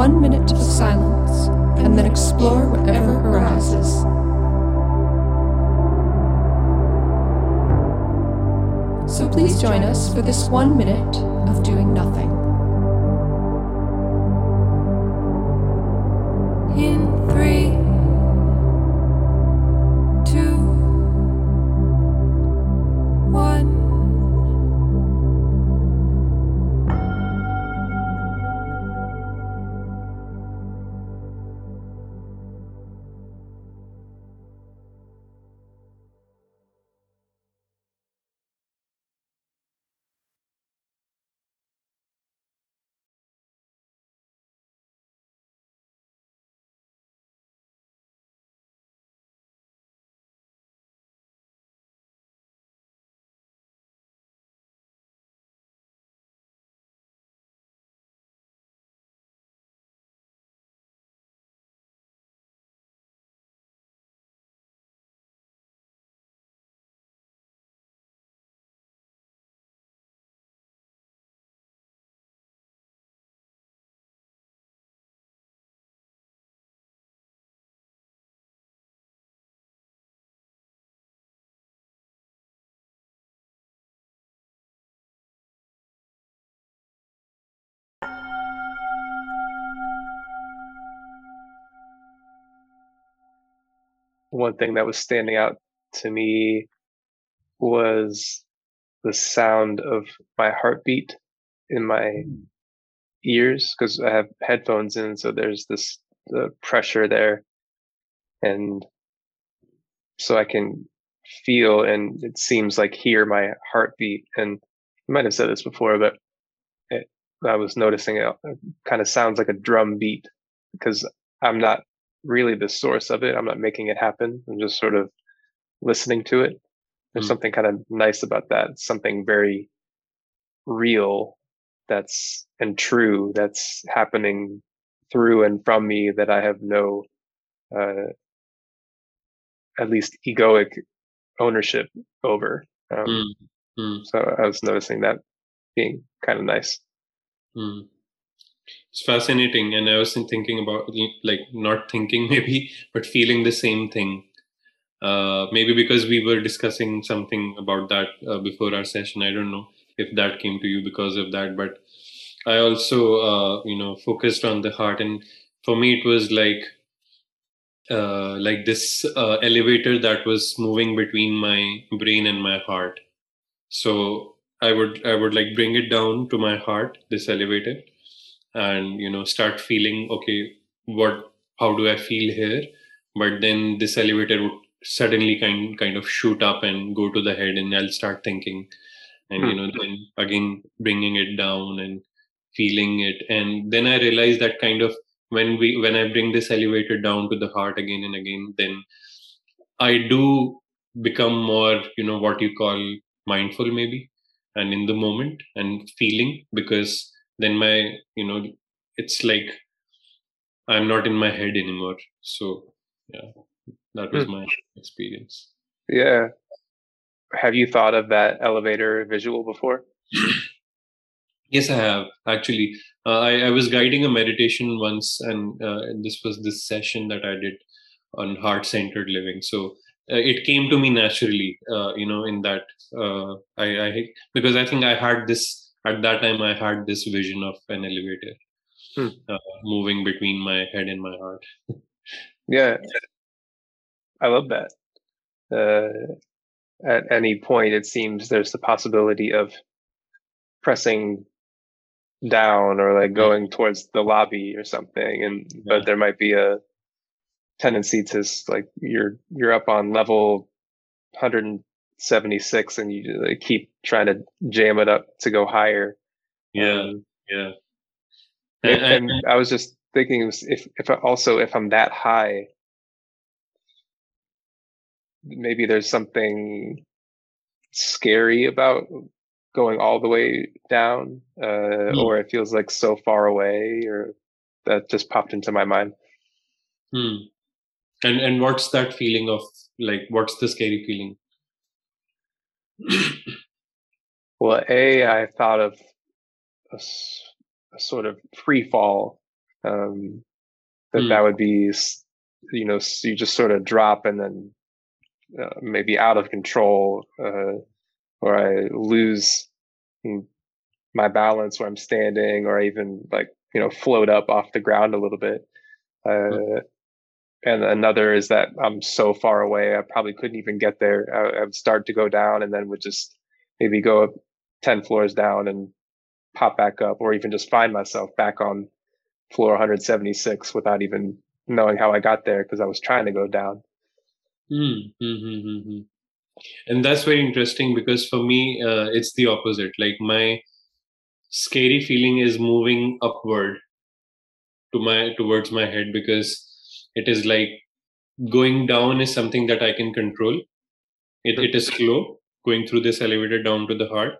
one minute of silence and then explore whatever arises. So please join us for this one minute of doing nothing. One thing that was standing out to me was the sound of my heartbeat in my mm. ears because I have headphones in, so there's this the pressure there, and so I can feel and it seems like hear my heartbeat. And I might have said this before, but it, I was noticing it, uh, it kind of sounds like a drum beat because I'm not really the source of it. I'm not making it happen. I'm just sort of listening to it. There's mm. something kind of nice about that. something very real that's and true that's happening through and from me that I have no uh, at least egoic ownership over. Um, mm. Mm. So I was noticing that being kind of nice. Mm it's fascinating and i was thinking about like not thinking maybe but feeling the same thing. Uh, maybe because we were discussing something about that uh, before our session i don't know if that came to you because of that but i also uh, you know focused on the heart and for me it was like uh, like this uh, elevator that was moving between my brain and my heart. So i would i would like bring it down to my heart this elevator and you know start feeling okay what how do i feel here? But then this elevator would suddenly kind kind of shoot up and go to the head and i'll start thinking. And you hmm. know then again bringing it down and feeling it. And then i realized that kind of when we when i bring this elevator down to the heart again and again then i do become more you know what you call mindful maybe and in the moment and feeling because then my you know it's like i'm not in my head anymore. So yeah that was hmm. my experience. Yeah. Have you thought of that elevator visual before? Yes i have actually. Uh, I, I was guiding a meditation once and uh, this was this session that i did on heart centered living. So uh, it came to me naturally uh, you know in that uh, I, I because i think i had this at that time i had this vision of an elevator hmm. uh, moving between my head and my heart yeah i love that uh, at any point it seems there's the possibility of pressing down or like going towards the lobby or something and yeah. but there might be a tendency to like you're you're up on level 100 76 and you like, keep trying to jam it up to go higher. Yeah. Um, yeah. And, and, I was just thinking if, if also, if I'm that high, maybe there's something scary about going all the way down, uh, mm. or it feels like so far away or that just popped into my mind. Hmm. And, and what's that feeling of like, what's the scary feeling? well, A, I thought of a, a sort of free fall Um, that Hmm. that would be, you know, s- you just sort of drop and then uh, maybe out of control, uh, or I lose mm, my balance where I'm standing, or I even like you know float up off the ground a little bit. Uh, and another is that I'm so far away, I probably couldn't even get there. I, would start to go down, and then would just maybe go up ten floors down and pop back up, or even just find myself back on floor 176 without even knowing how I got there because I was trying to go down. Mm, mm, mm, mm, mm. And that's very interesting because for me, uh, it's the opposite. Like my scary feeling is moving upward to my towards my head because it is like going down is something that I can control. It it is slow going through this elevator down to the heart,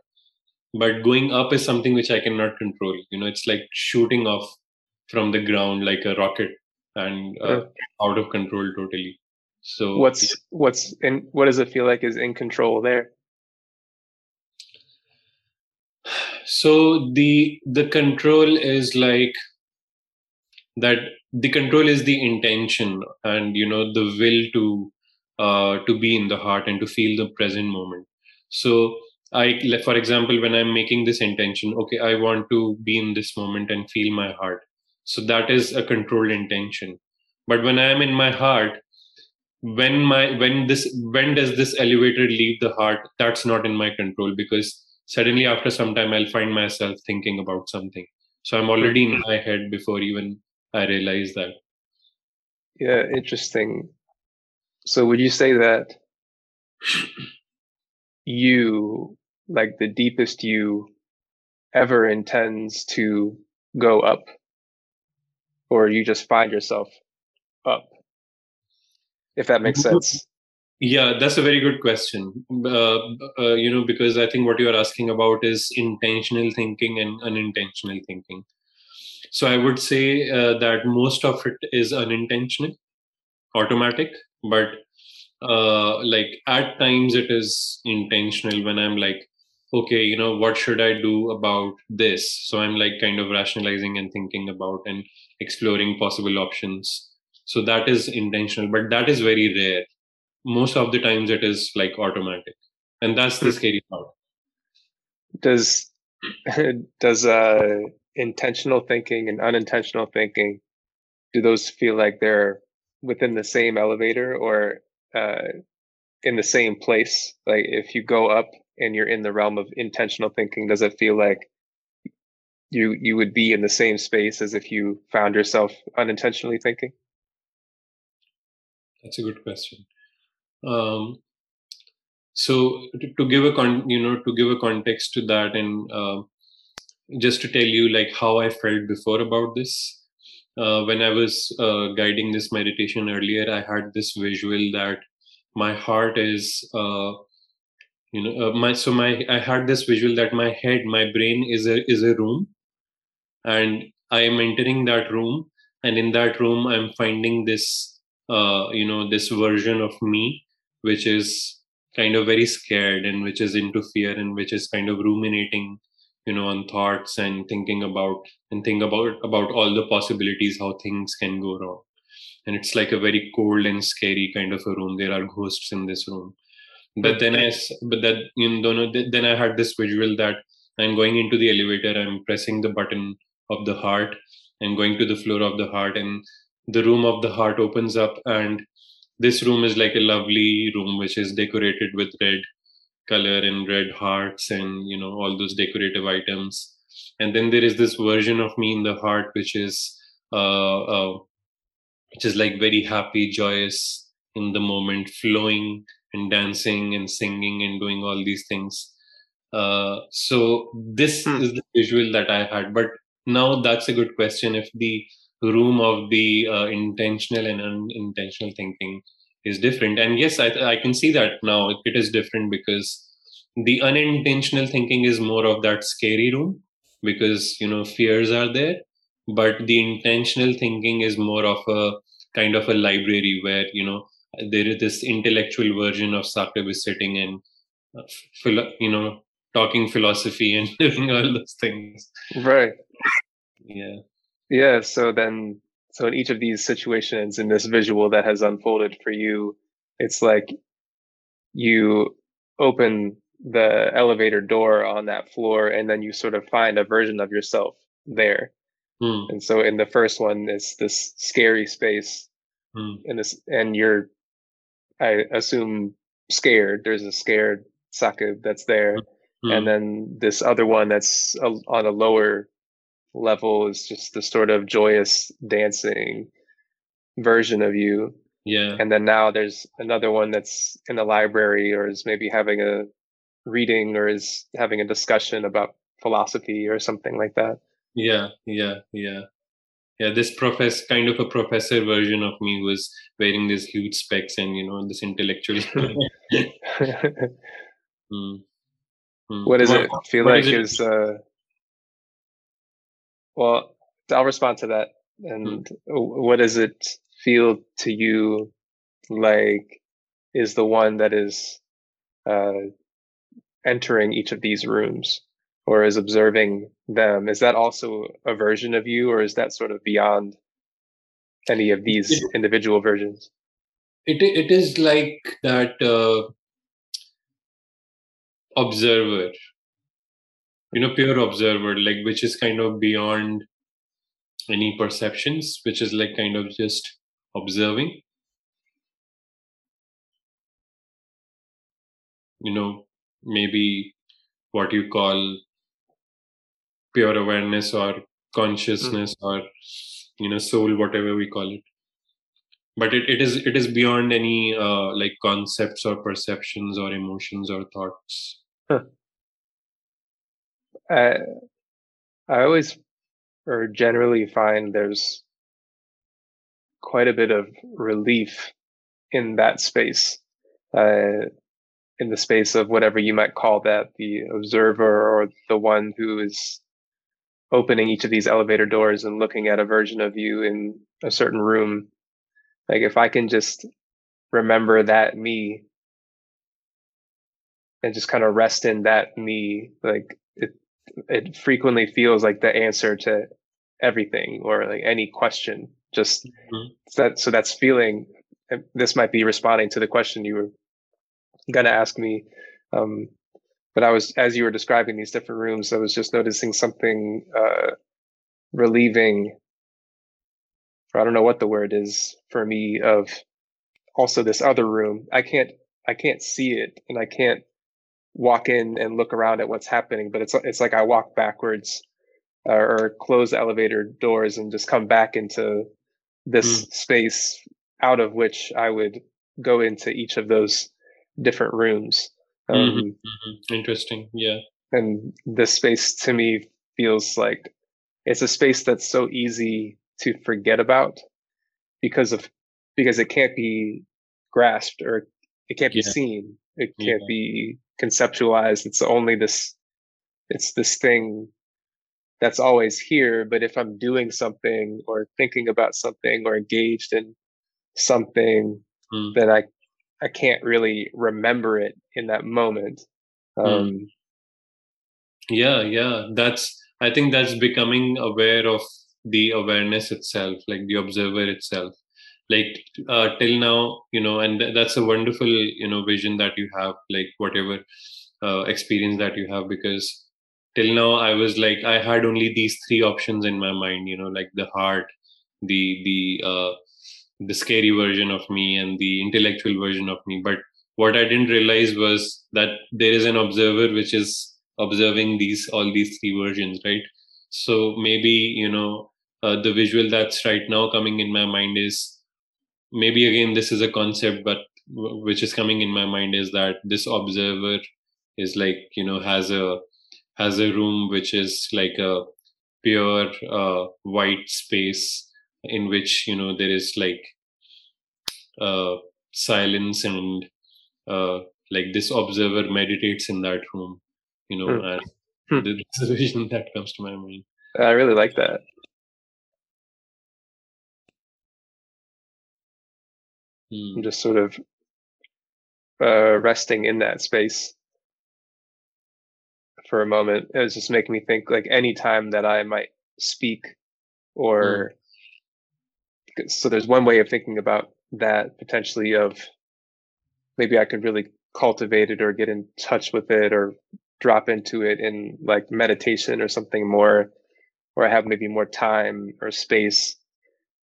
but going up is something which I cannot control. You know, it's like shooting off from the ground like a rocket and uh, out of control totally. So What's what's in what does it feel like is in control there? so the the control is like that the control is the intention and you know the will to uh to be in the heart and to feel the present moment. So i for example when i'm making this intention okay i want to be in this moment and feel my heart. So that is a controlled intention. But when i am in my heart when my when this when does this elevator leave the heart that's not in my control because suddenly after some time i'll find myself thinking about something. So i'm already in my head before even i realize that Yeah, interesting. So would you say that you, like the deepest you ever intends to go up? Or you just find yourself up? If that makes sense. yeah that's a very good question uh, uh, you know because i think what you're asking about is intentional thinking and unintentional thinking so i would say uh, that most of it is unintentional automatic but uh, like at times it is intentional when i'm like okay you know what should i do about this? So i'm like kind of rationalizing and thinking about and exploring possible options. So that is intentional but that is very rare. Most of the times it is like automatic and that's the Hmm. scary part. Does does uh intentional thinking and unintentional thinking do those feel like they're within the same elevator or uh in the same place? Like if you go up and you're in the realm of intentional thinking, does it feel like you you would be in the same space as if you found yourself unintentionally thinking? that's a good question um, so to, to give a con you know to give a context to that and uh, just to tell you like how i felt before about this. Uh, when i was uh, guiding this meditation earlier i had this visual that my heart is uh, you know uh, my so my i had this visual that my head my brain is a is a room. And i am entering that room and in that room i'm finding this uh, you know this version of me which is kind of very scared and which is into fear and which is kind of ruminating you know on thoughts and thinking about and think about about all the possibilities how things can go wrong. And it's like a very cold and scary kind of a room. There are ghosts in this room. But then i but that you know then i had this visual that i'm going into the elevator i'm pressing the button of the heart and going to the floor of the heart and the room of the heart opens up and this room is like a lovely room which is decorated with red color and red hearts and you know all those decorative items. And then there is this version of me in the heart which is uh, uh which is like very happy joyous in the moment flowing and dancing and singing and doing all these things. Uh so this Hmm. is the visual that i had. But now that's a good question if the room of the uh, intentional and unintentional thinking is different and yes I, I can see that now it is different because the unintentional thinking is more of that scary room because you know fears are there but the intentional thinking is more of a kind of a library where you know there is this intellectual version of Sakib is sitting and uh, philo- you know talking philosophy and doing all those things Right. yeah Yeah. So then, so in each of these situations in this visual that has unfolded for you, it's like you open the elevator door on that floor and then you sort of find a version of yourself there. Hmm. And so in the first one, it's this scary space Hmm. and this, and you're, I assume scared. There's a scared Sakib that's there. Hmm. And then this other one that's a, on a lower level is just the sort of joyous dancing version of you. yeah. And then now there's another one that's in the library or is maybe having a reading or is having a discussion about philosophy or something like that. Yeah, yeah, yeah. Yeah, this profess kind of a professor version of me was wearing these huge specs and you know this intellectual. Hmm. Hmm. what does it feel what like is is uh well i'll respond to that. And w- what does it feel to you like is the one that is uh entering each of these rooms or is observing them? Is that also a version of you or is that sort of beyond any of these It- individual versions? It it is like that uh, observer you know pure observer like which is kind of beyond any perceptions which is like kind of just observing. You know maybe what you call pure awareness or consciousness or you know soul whatever we call it. But it, it is it is beyond any uh, like concepts or perceptions or emotions or thoughts I I always or generally find there's quite a bit of relief in that space, uh, in the space of whatever you might call that, the observer or the one who is opening each of these elevator doors and looking at a version of you in a certain room. Like if I can just remember that me and just kind of rest in that me, like it frequently feels like the answer to everything or like any question just Mhm. that so that's feeling this might be responding to the question you were going to ask me um but i was as you were describing these different rooms i was just noticing something uh relieving i don't know what the word is for me of also this other room i can't i can't see it and i can't walk in and look around at what's happening but it's it's like i walk backwards uh, or close the elevator doors and just come back into this space out of which i would go into each of those different rooms um, Mhm. Mhm. interesting yeah and this space to me feels like it's a space that's so easy to forget about because of because it can't be grasped or it can't be Yeah. seen it can't Yeah. be conceptualized it's only this it's this thing that's always here but if i'm doing something or thinking about something or engaged in something Hmm. then i i can't really remember it in that moment um yeah yeah that's i think that's becoming aware of the awareness itself like the observer itself like uh, till now you know and th- that's a wonderful you know vision that you have like whatever uh, experience that you have because till now i was like i had only these three options in my mind you know like the heart the the uh, the scary version of me and the intellectual version of me. But what i didn't realize was that there is an observer which is observing these all these three versions right? So maybe you know uh, the visual that's right now coming in my mind is maybe again this is a concept but w- which is coming in my mind is that this observer is like you know has a has a room which is like a pure uh, white space in which you know there is like uh, silence and uh, like this observer meditates in that room you know Hmm. and Hmm. the vision that comes to my mind i really like that Hmm. I'm just sort of uh, resting in that space for a moment. It was just making me think like any time that I might speak or so there's one way of thinking about that potentially of maybe I could really cultivate it or get in touch with it or drop into it in like meditation or something more where I have maybe more time or space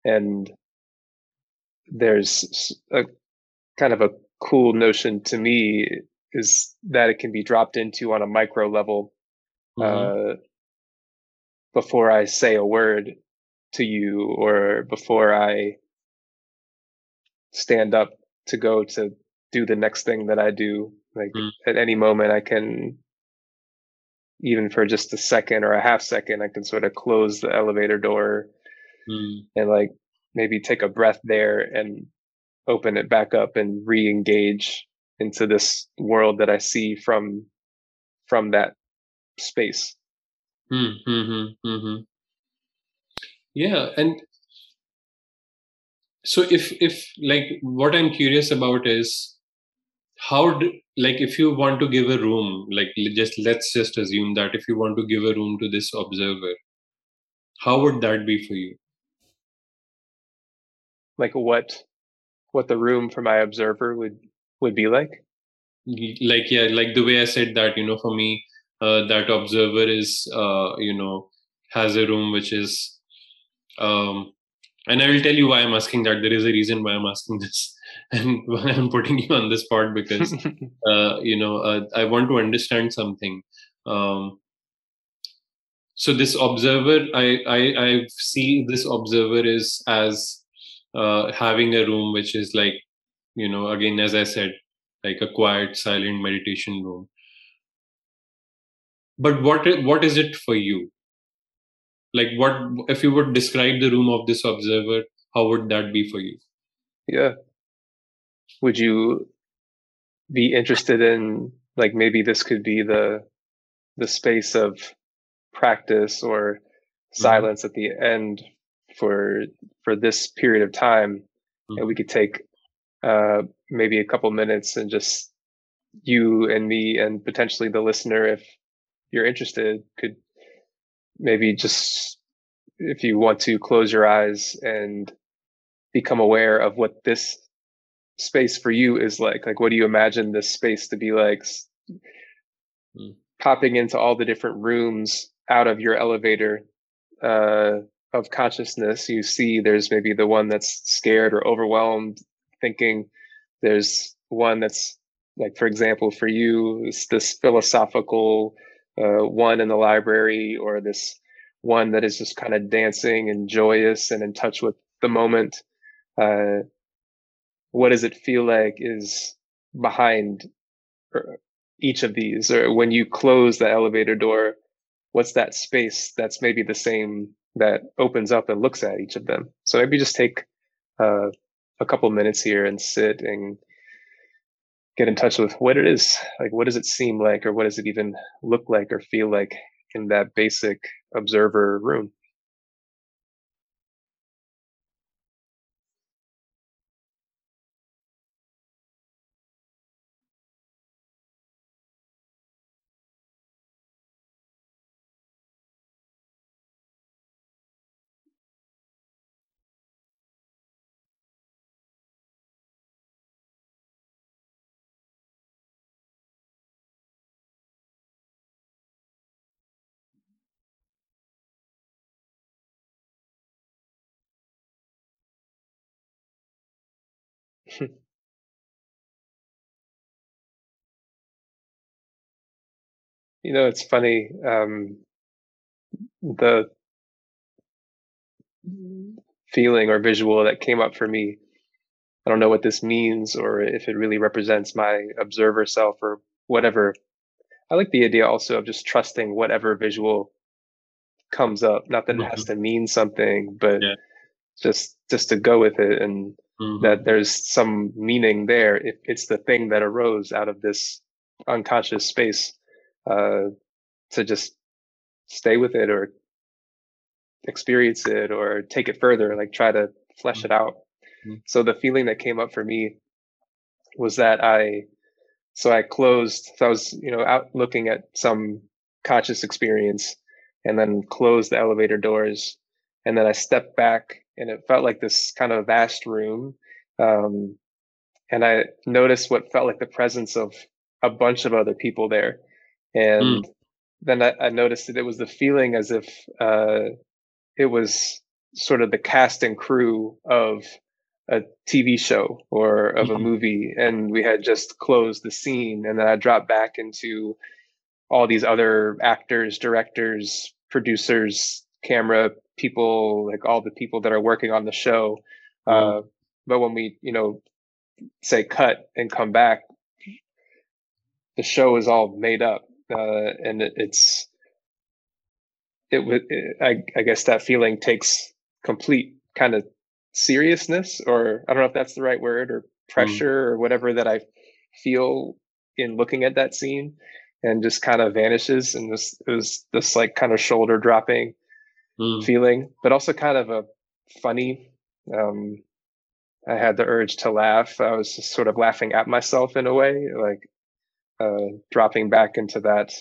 and there's a kind of a cool notion to me is that it can be dropped into on a micro level mm-hmm. uh, before I say a word to you or before I stand up to go to do the next thing that I do. Like mm. at any moment, I can, even for just a second or a half second, I can sort of close the elevator door mm. and like maybe take a breath there and open it back up and re-engage into this world that I see from from that space. Mm-hmm, mm-hmm. Yeah, and so if if like what I'm curious about is how do, like if you want to give a room like just let's just assume that if you want to give a room to this observer how would that be for you like what what the room for my observer would would be like? Like yeah like the way i said that you know for me uh, that observer is uh, you know has a room which is um and i will tell you why i'm asking that. There is a reason why i'm asking this and why i'm putting you on this spot because uh, you know uh, i want to understand something. Um so this observer i i i see this observer is as uh, having a room which is like you know again as i said like a quiet silent meditation room but what what is it for you like what if you would describe the room of this observer how would that be for you yeah would you be interested in like maybe this could be the the space of practice or mm-hmm. silence mm-hmm. at the end for for this period of time mm-hmm. and we could take uh maybe a couple minutes and just you and me and potentially the listener if you're interested could maybe just if you want to close your eyes and become aware of what this space for you is like like what do you imagine this space to be like mm. popping into all the different rooms out of your elevator uh, of consciousness you see there's maybe the one that's scared or overwhelmed thinking there's one that's like for example for you it's this philosophical uh, one in the library or this one that is just kind of dancing and joyous and in touch with the moment. Uh, what does it feel like is behind uh, each of these? Or when you close the elevator door what's that space that's maybe the same that opens up and looks at each of them. So maybe just take uh, a couple minutes here and sit and get in touch with what it is. Like, what does it seem like, or what does it even look like or feel like in that basic observer room? you know, it's funny. Um, the feeling or visual that came up for me. I don't know what this means or if it really represents my observer self or whatever. I like the idea also of just trusting whatever visual comes up. Not that mm-hmm. it has mm-hmm. to mean something, but yeah. just just to go with it and mm-hmm. that there's some meaning there if it's the thing that arose out of this unconscious space uh, to just stay with it or experience it or take it further like try to flesh mm-hmm. it out mm-hmm. so the feeling that came up for me was that i so i closed so i was you know out looking at some conscious experience and then closed the elevator doors and then I stepped back, and it felt like this kind of vast room. Um, and I noticed what felt like the presence of a bunch of other people there, and mm. then I, I, noticed that it was the feeling as if uh, it was sort of the cast and crew of a TV show or of a mm-hmm. movie, and we had just closed the scene, and then I dropped back into all these other actors, directors, producers, camera people, like all the people that are working on the show. Mm. Uh, but when we, you know, say cut and come back, the show is all made up, uh, and it, it's it would. I, I guess that feeling takes complete kind of seriousness, or I don't know if that's the right word, or mm. pressure, mm. or whatever that I feel in looking at that scene and just kind of vanishes and this it was this like kind of shoulder dropping mm. feeling but also kind of a funny um i had the urge to laugh. I was just sort of laughing at myself in a way like uh dropping back into that.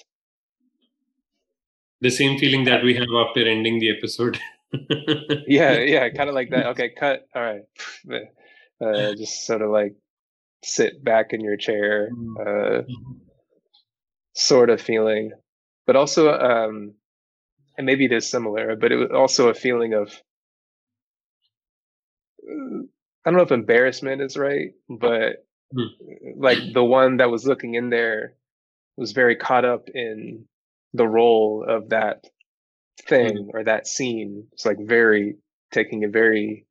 The same feeling that we have after ending the episode. Yeah yeah kind of like that. Okay cut. All right. Uh, just sort of like sit back in your chair mm. uh mm-hmm. sort of feeling, but also, um, and maybe it is similar, but it was also a feeling of, I don't know if embarrassment is right, but mm. like the one that was looking in there was very caught up in the role of that thing mm. or that scene. It's like very taking it very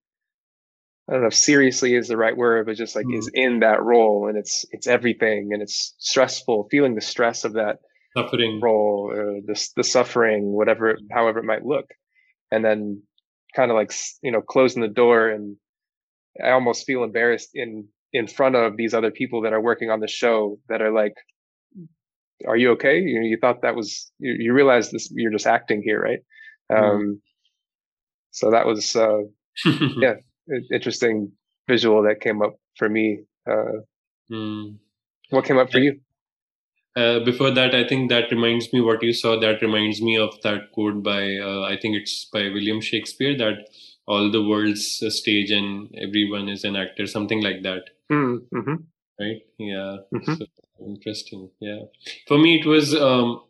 I don't know if seriously is the right word, but just like mm. is in that role and it's it's everything and it's stressful, feeling the stress of that suffering role, or the the suffering, whatever, however it might look, and then kind of like you know closing the door and I almost feel embarrassed in in front of these other people that are working on the show that are like, "Are you okay? You you thought that was you, you realize this? You're just acting here, right?" Mm. Um, so that was uh, yeah interesting visual that came up for me. Uh, mm. What came up for you? Uh, before that, I think that reminds me what you saw. That reminds me of that quote by uh, I think it's by William Shakespeare that all the world's a stage and everyone is an actor, something like that. Mm, mm-hmm. Right? Yeah. Mm-hmm. So, interesting. Yeah. For me, it was um,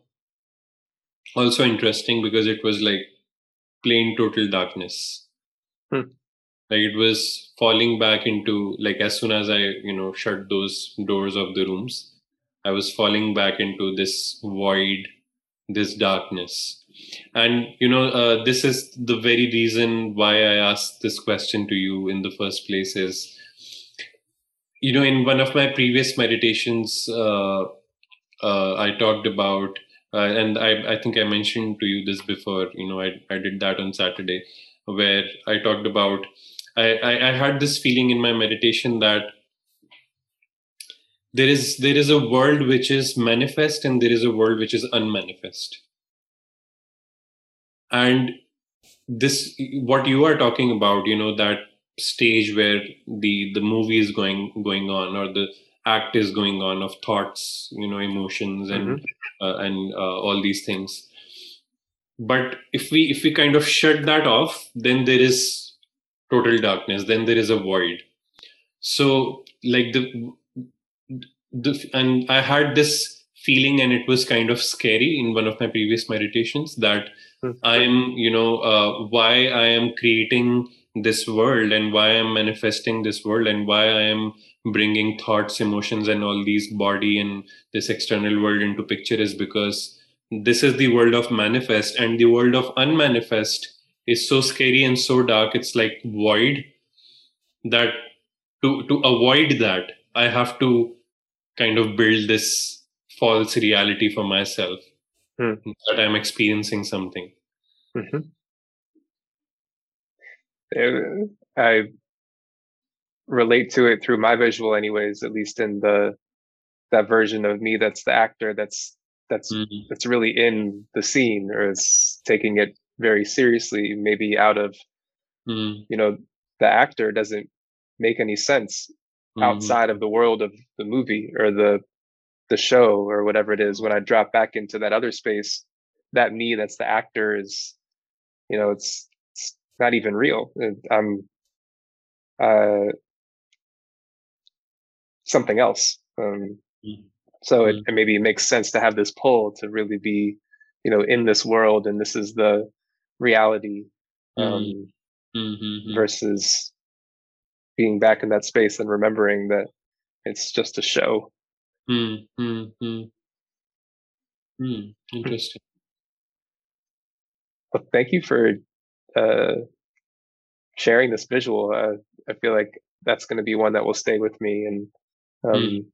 also interesting because it was like plain total darkness. Hmm like it was falling back into like as soon as i you know shut those doors of the rooms i was falling back into this void this darkness. And you know uh, this is the very reason why i asked this question to you in the first place is you know in one of my previous meditations uh, uh, i talked about uh, and I, I think i mentioned to you this before you know I, I did that on saturday where i talked about I, I, I had this feeling in my meditation that there is there is a world which is manifest and there is a world which is unmanifest. And this what you are talking about you know that stage where the the movie is going going on or the act is going on of thoughts you know emotions and mm-hmm. uh, and uh, all these things. But if we if we kind of shut that off then there is total darkness then there is a void. So like the the and i had this feeling and it was kind of scary in one of my previous meditations that mm-hmm. i am you know uh, why i am creating this world and why i'm manifesting this world and why i am bringing thoughts emotions and all these body and this external world into picture is because this is the world of manifest and the world of unmanifest is so scary and so dark it's like void that to to avoid that i have to kind of build this false reality for myself hmm. that i'm experiencing something mm-hmm. I relate to it through my visual anyways at least in the that version of me that's the actor that's that's mm-hmm. that's really in the scene or is taking it very seriously maybe out of mm. you know the actor doesn't make any sense mm. outside of the world of the movie or the the show or whatever it is when i drop back into that other space that me that's the actor is you know it's, it's not even real. I'm uh, something else. Um, mm. So it, mm. it, maybe makes sense to have this pull to really be, you know, in this world, and this is the reality, um, mm-hmm. versus being back in that space and remembering that it's just a show. Mm-hmm. Mm, interesting. Well, thank you for uh, sharing this visual. Uh, I feel like that's going to be one that will stay with me and um, mm.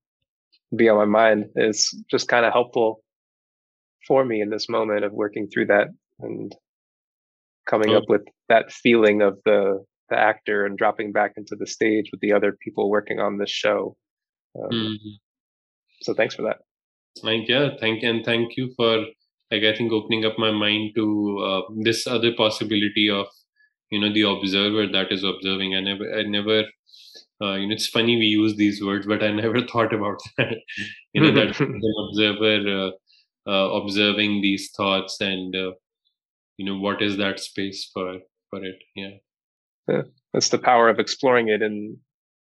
be on my mind. It's just kind of helpful for me in this moment of working through that and coming oh. up with that feeling of the the actor and dropping back into the stage with the other people working on this show. Um, mm-hmm. So thanks for that. Thank yeah, thank you and thank you for like I think opening up my mind to uh, this other possibility of you know the observer that is observing. I never I never uh, you know it's funny we use these words, but I never thought about that. you know that an observer uh, uh, observing these thoughts and uh, you know what is that space for for it. Yeah. Yeah. That's the power of exploring it in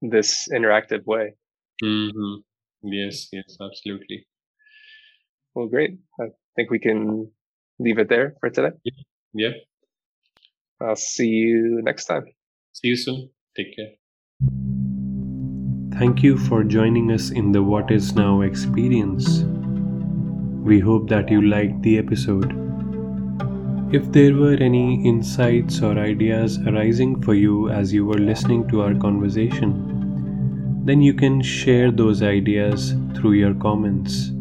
this interactive way. Mm-hmm. Yes, yes, absolutely. Well, great. I think we can leave it there for today. Yeah. yeah. I'll see you next time. See you soon. Take care. Thank you for joining us in the What Is Now experience. We hope that you liked the episode. If there were any insights or ideas arising for you as you were listening to our conversation, then you can share those ideas through your comments.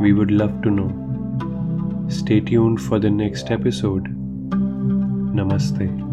We would love to know. Stay tuned for the next episode. Namaste.